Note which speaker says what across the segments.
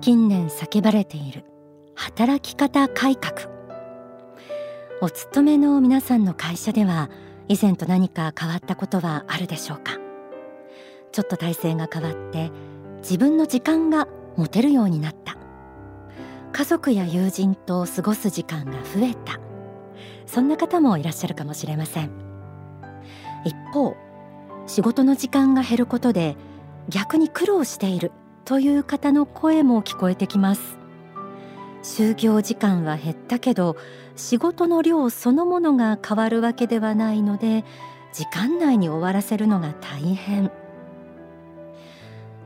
Speaker 1: 近年叫ばれている働き方改革。お勤めの皆さんの会社では以前と何か変わったことはあるでしょうか？ちょっと体制が変わって自分の時間が持てるようになった。家族や友人と過ごす時間が増えた。そんな方もいらっしゃるかもしれません。一方仕事の時間が減ることで逆に苦労しているという方の声も聞こえてきます。就業時間は減ったけど仕事の量そのものが変わるわけではないので時間内に終わらせるのが大変。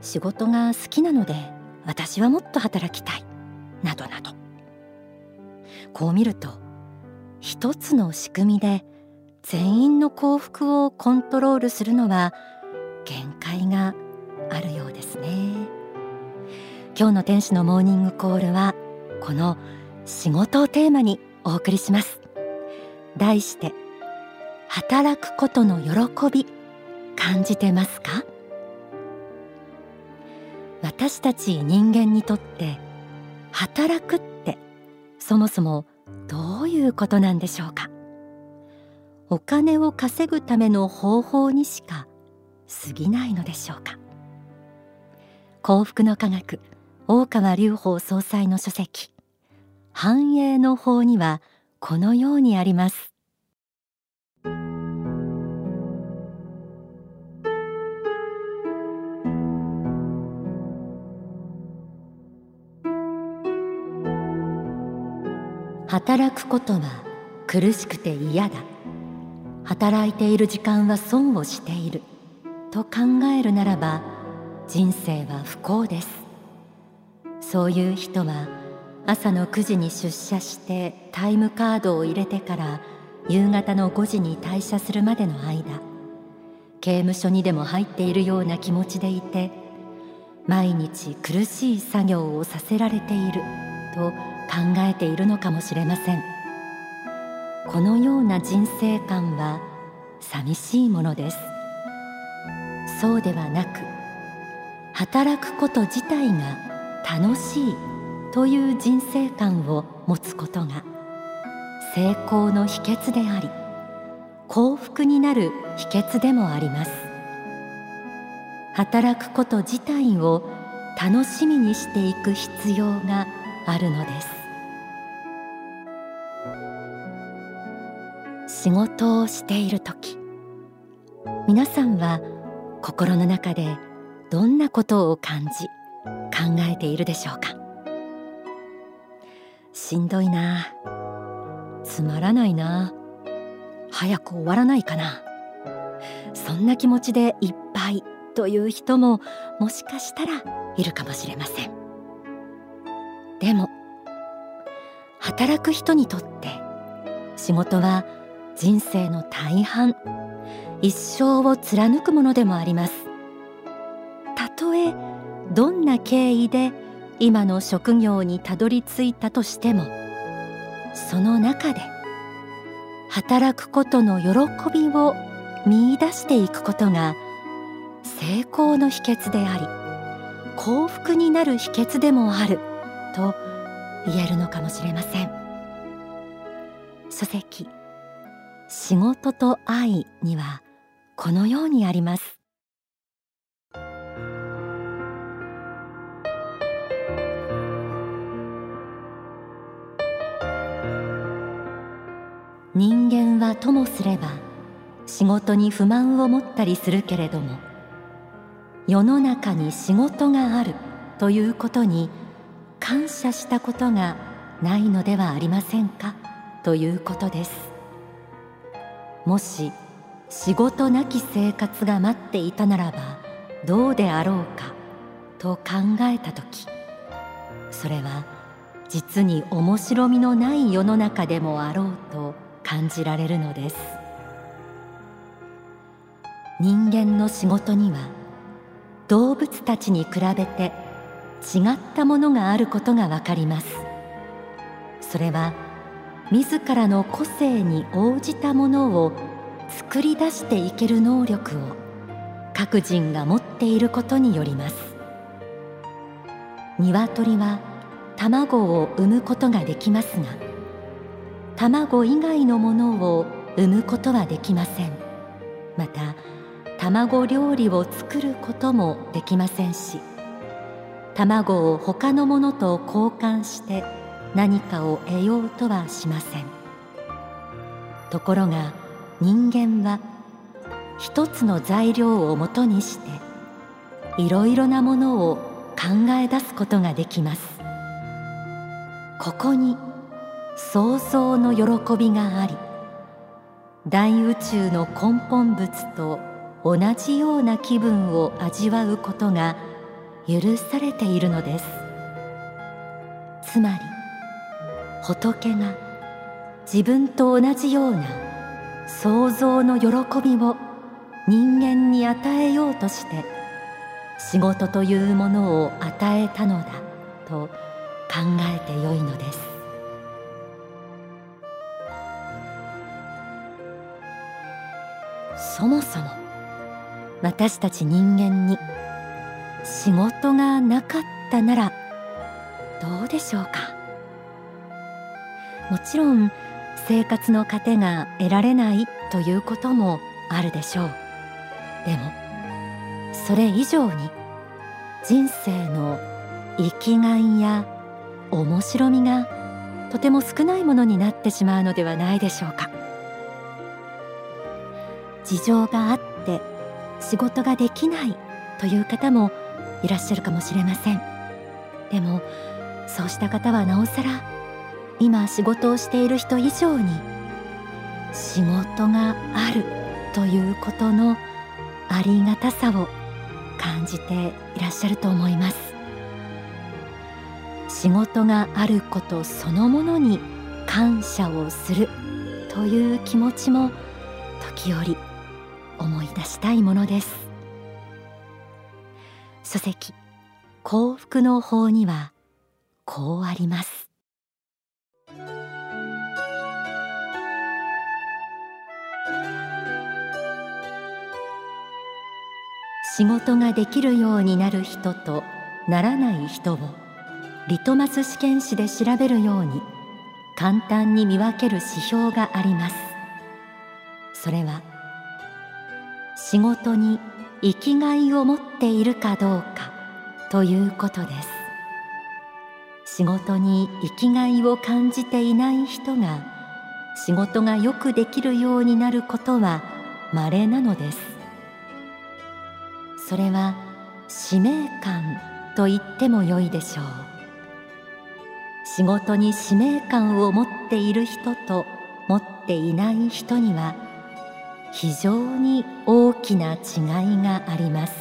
Speaker 1: 仕事が好きなので私はもっと働きたい。などなど。こう見ると一つの仕組みで全員の幸福をコントロールするのは限界があるようですね。今日の天使のモーニングコールはこの仕事をテーマにお送りします。題して働くことの喜び感じてますか？私たち人間にとって働くってそもそもどういうことなんでしょうか？お金を稼ぐための方法にしか過ぎないのでしょうか？幸福の科学大川隆法総裁の書籍。繁栄の法にはこのようにあります。働くことは苦しくて嫌だ。働いている時間は損をしている。と考えるならば人生は不幸です。そういう人は朝の9時に出社してタイムカードを入れてから夕方の5時に退社するまでの間刑務所にでも入っているような気持ちでいて毎日苦しい作業をさせられていると考えているのかもしれません。このような人生観は寂しいものです。そうではなく働くこと自体が楽しいという人生観を持つことが成功の秘訣であり幸福になる秘訣でもあります。働くこと自体を楽しみにしていく必要があるのです。仕事をしている時皆さんは心の中でどんなことを感じ考えているでしょうか？しんどいな。つまらないな。早く終わらないかな。そんな気持ちでいっぱいという人ももしかしたらいるかもしれません。でも働く人にとって仕事は人生の大半一生を貫くものでもあります。な経緯で今の職業にたどり着いたとしてもその中で働くことの喜びを見出していくことが成功の秘訣であり幸福になる秘訣でもあると言えるのかもしれません。書籍仕事と愛にはこのようにあります。人間はともすれば仕事に不満を持ったりするけれども世の中に仕事があるということに感謝したことがないのではありませんか？ということです。もし仕事なき生活が待っていたならばどうであろうか？と考えた時それは実に面白みのない世の中でもあろうと感じられるのです。人間の仕事には動物たちに比べて違ったものがあることがわかります。それは自らの個性に応じたものを作り出していける能力を各人が持っていることによります。鶏は卵を産むことができますが卵以外のものを産むことはできません。また卵料理を作ることもできませんし卵を他のものと交換して何かを得ようとはしません。ところが人間は一つの材料をもとにしていろいろなものを考え出すことができます。ここに創造の喜びがあり大宇宙の根本物と同じような気分を味わうことが許されているのです。つまり仏が自分と同じような創造の喜びを人間に与えようとして仕事というものを与えたのだと考えてよいのです。そもそも私たち人間に仕事がなかったならどうでしょうか？もちろん生活の糧が得られないということもあるでしょう。でもそれ以上に人生の生きがいや面白みがとても少ないものになってしまうのではないでしょうか？事情があって仕事ができないという方もいらっしゃるかもしれません。でもそうした方はなおさら今仕事をしている人以上に仕事があるということのありがたさを感じていらっしゃると思います。仕事があることそのものに感謝をするという気持ちも時折出したいものです。書籍幸福の法にはこうあります。仕事ができるようになる人とならない人をリトマス試験紙で調べるように簡単に見分ける指標があります。それは仕事に生きがいを持っているかどうかということです。仕事に生きがいを感じていない人が仕事がよくできるようになることは稀なのです。それは使命感と言ってもよいでしょう。仕事に使命感を持っている人と持っていない人には非常に大きな違いがあります。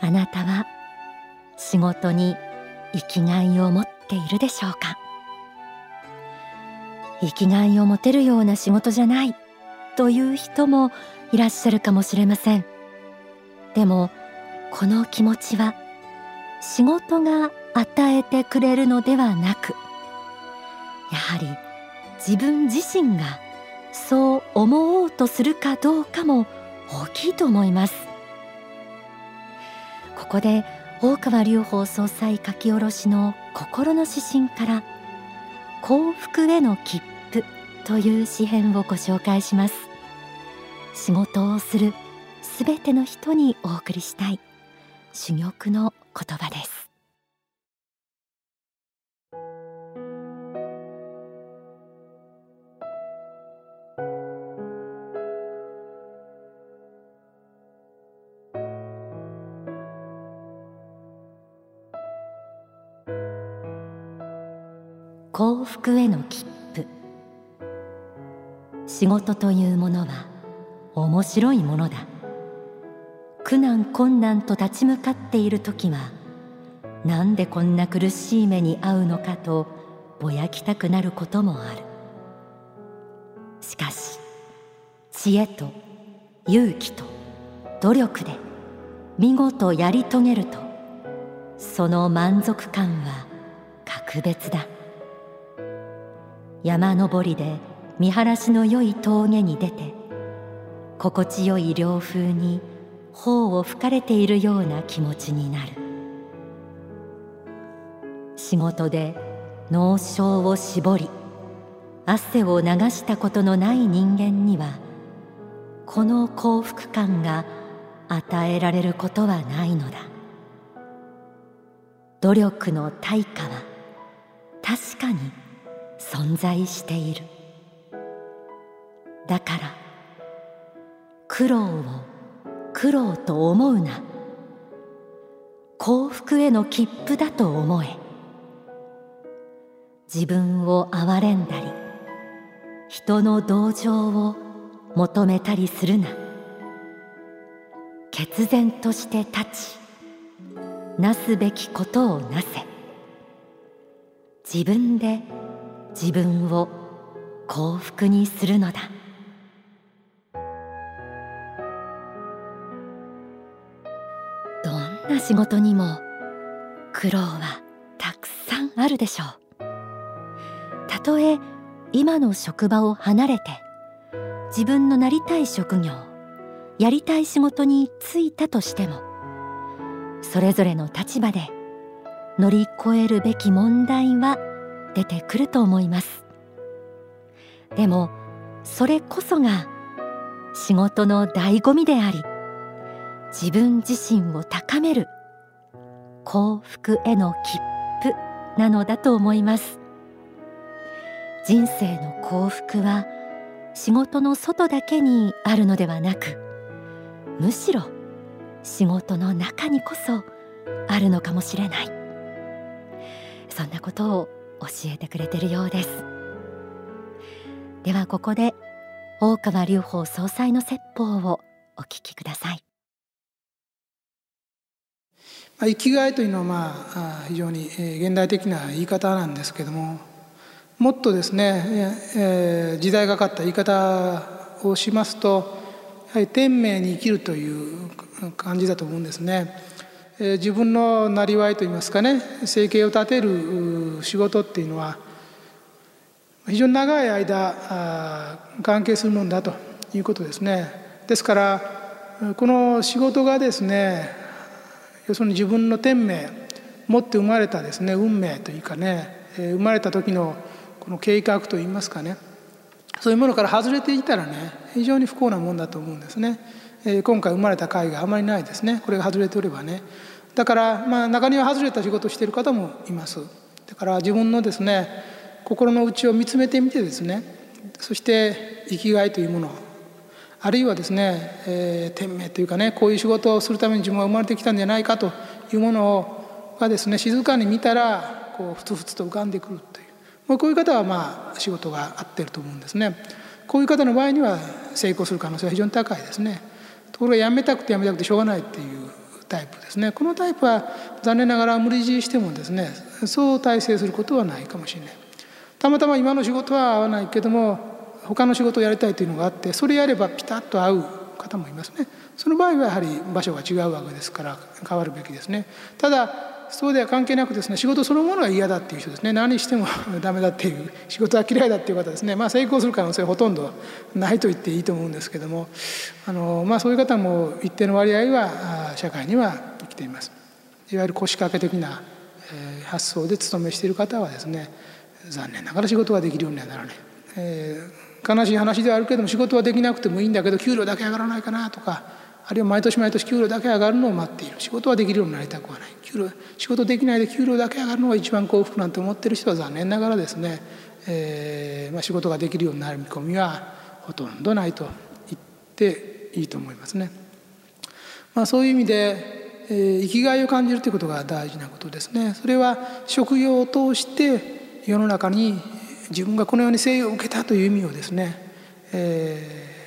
Speaker 1: あなたは仕事に生きがいを持っているでしょうか？生きがいを持てるような仕事じゃないという人もいらっしゃるかもしれません。でもこの気持ちは仕事が与えてくれるのではなくやはり自分自身がそう思おうとするかどうかも大きいと思います。ここで大川隆法総裁書き下ろしの心の指針から幸福への切符という詩編をご紹介します。仕事をするすべての人にお送りしたい。珠玉の言葉です。幸福への切符。仕事というものは面白いものだ。苦難困難と立ち向かっている時はなんでこんな苦しい目に遭うのかとぼやきたくなることもある。しかし知恵と勇気と努力で見事やり遂げるとその満足感は格別だ。山登りで見晴らしの良い峠に出て心地よい涼風に頬を吹かれているような気持ちになる。仕事で脳症を絞り汗を流したことのない人間にはこの幸福感が与えられることはないのだ。努力の対価は確かに存在している。だから苦労を苦労と思うな。幸福への切符だと思え。自分を憐れんだり人の同情を求めたりするな。決然として立ちなすべきことをなせ。自分で自分を幸福にするのだ。どんな仕事にも苦労はたくさんあるでしょう。たとえ今の職場を離れて自分のなりたい職業やりたい仕事に就いたとしてもそれぞれの立場で乗り越えるべき問題は出てくると思います。でもそれこそが仕事の醍醐味であり自分自身を高める幸福への切符なのだと思います。人生の幸福は仕事の外だけにあるのではなくむしろ仕事の中にこそあるのかもしれない。そんなことを教えてくれてるようですではここで大川隆法総裁の説法をお聞きください
Speaker 2: 生きがいというのはまあ非常に現代的な言い方なんですけどももっとですね、え時代がかった言い方をしますとやはり天命に生きるという感じだと思うんですね。自分のなりわいといいますかね生計を立てる仕事っていうのは非常に長い間関係するものだということですね。ですからこの仕事がですね要するに自分の天命持って生まれたですね運命というかね生まれた時のこの計画といいますかねそういうものから外れていたらね非常に不幸なもんだと思うんですね。え今回生まれた会があまりないですね。これが外れておればね。だからまあ中には外れた仕事をしている方もいます。だから自分のですね心の内を見つめてみてですね。そして生きがいというものあるいはですね、えー、天命というかねこういう仕事をするために自分は生まれてきたんじゃないかというものをがですね静かに見たらこうふつふつと浮かんでくるという。まあ、こういう方はまあ仕事が合ってると思うんですね。こういう方の場合には成功する可能性は非常に高いですね。ところがやめたくてやめたくてしょうがないっていうタイプですね。このタイプは残念ながら無理強いしてもですねそう体制することはないかもしれない。たまたま今の仕事は合わないけども他の仕事をやりたいというのがあってそれやればピタッと合う方もいますね。その場合はやはり場所が違うわけですから変わるべきですね。ただそうでは関係なくですね仕事そのものが嫌だっていう人ですね何しても ダメだっていう仕事は嫌いだっていう方ですねまあ成功する可能性はほとんどないと言っていいと思うんですけどもあの、まあ、そういう方も一定の割合は社会には生きています。いわゆる腰掛け的な発想で勤めしている方はですね残念ながら仕事ができるようにはならない。えー、悲しい話ではあるけども仕事はできなくてもいいんだけど給料だけ上がらないかなとかあるいは毎年毎年給料だけ上がるのを待っている仕事はできるようになりたくはない給料仕事できないで給料だけ上がるのが一番幸福なんて思ってる人は残念ながらですね、えーまあ、仕事ができるようになる見込みはほとんどないと言っていいと思いますね。まあ、そういう意味で、えー、生きがいを感じるということが大事なことですね。それは職業を通して世の中に自分がこのように生を受けたという意味をですね、えー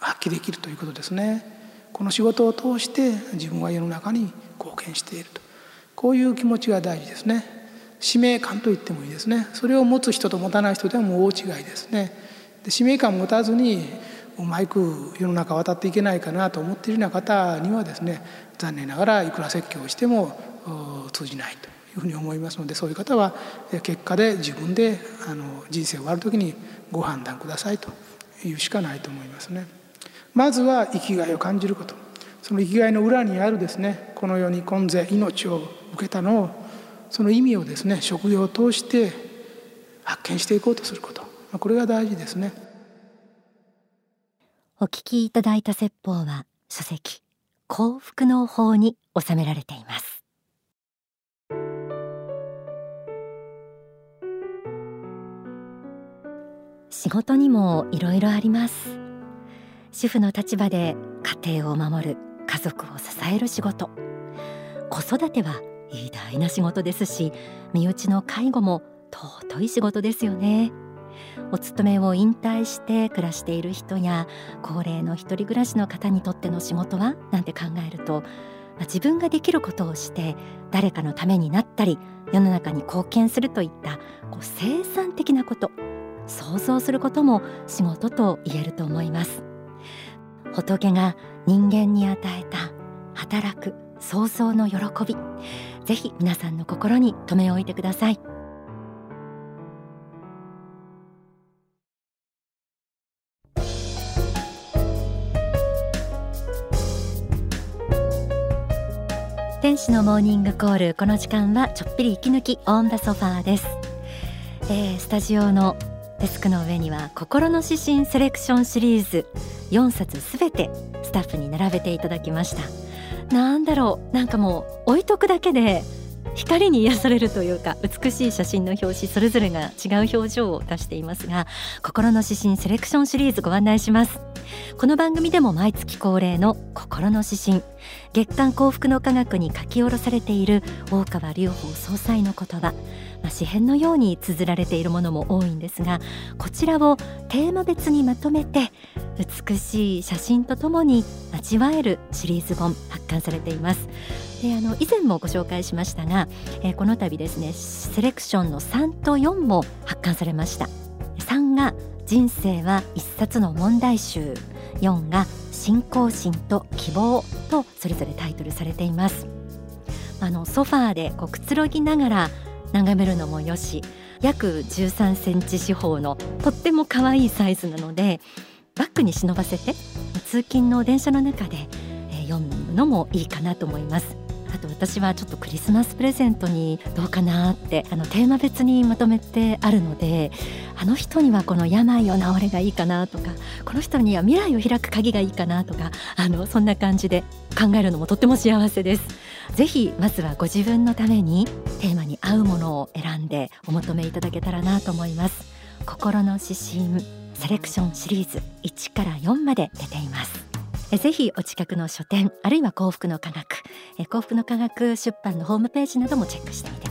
Speaker 2: 発揮できるということですね。この仕事を通して自分は世の中に貢献していると。こういう気持ちが大事ですね。使命感と言ってもいいですね。それを持つ人と持たない人ではもう大違いですね。で使命感を持たずにうまく世の中渡っていけないかなと思っているような方にはですね残念ながらいくら説教をしても通じないというふうに思いますのでそういう方は結果で自分であの人生を終わる時にご判断くださいというしかないと思いますね。まずは生きがいを感じること。その生きがいの裏にあるですねこの世に今世命を受けたのをその意味をですね職業を通して発見していこうとすること。これが大事ですね。
Speaker 1: お聞きいただいた説法は書籍幸福の法に収められています。仕事にもいろいろあります。主婦の立場で家庭を守る家族を支える仕事。子育ては偉大な仕事ですし身内の介護も尊い仕事ですよね。お勤めを引退して暮らしている人や高齢の一人暮らしの方にとっての仕事はなんて考えると自分ができることをして誰かのためになったり世の中に貢献するといったこう生産的なこと想像することも仕事と言えると思います。仏が人間に与えた働く想像の喜び。ぜひ皆さんの心に留め置いてください。天使のモーニングコール。この時間はちょっぴり息抜きオンダソファーです、えー、スタジオのデスクの上には心の指針セレクションシリーズ4冊すべてスタッフに並べていただきました。なんだろう。なんかもう置いとくだけで光に癒されるというか美しい写真の表紙それぞれが違う表情を出していますが心の指針セレクションシリーズご案内します。この番組でも毎月恒例の心の指針月刊幸福の科学に書き下ろされている大川隆法総裁の言葉。まあ、詩編のように綴られているものも多いんですがこちらをテーマ別にまとめて美しい写真とともに味わえるシリーズ本発刊されています。であの以前もご紹介しましたが、えー、この度ですねセレクションの3と4も発刊されました。3が人生は一冊の問題集。4が信仰心と希望とそれぞれタイトルされています。あのソファーでこうくつろぎながら眺めるのもよし約13センチ四方のとっても可愛いサイズなのでバッグに忍ばせて通勤の電車の中で読むのもいいかなと思います。あと私はちょっとクリスマスプレゼントにどうかなってあのテーマ別にまとめてあるのであの人にはこの病を治れがいいかなとかこの人には未来を開く鍵がいいかなとかあのそんな感じで考えるのもとっても幸せです。ぜひまずはご自分のためにテーマに合うものを選んでお求めいただけたらなと思います。心の指針セレクションシリーズ1から4まで出ています。ぜひお近くの書店あるいは幸福の科学幸福の科学出版のホームページなどもチェックしてみて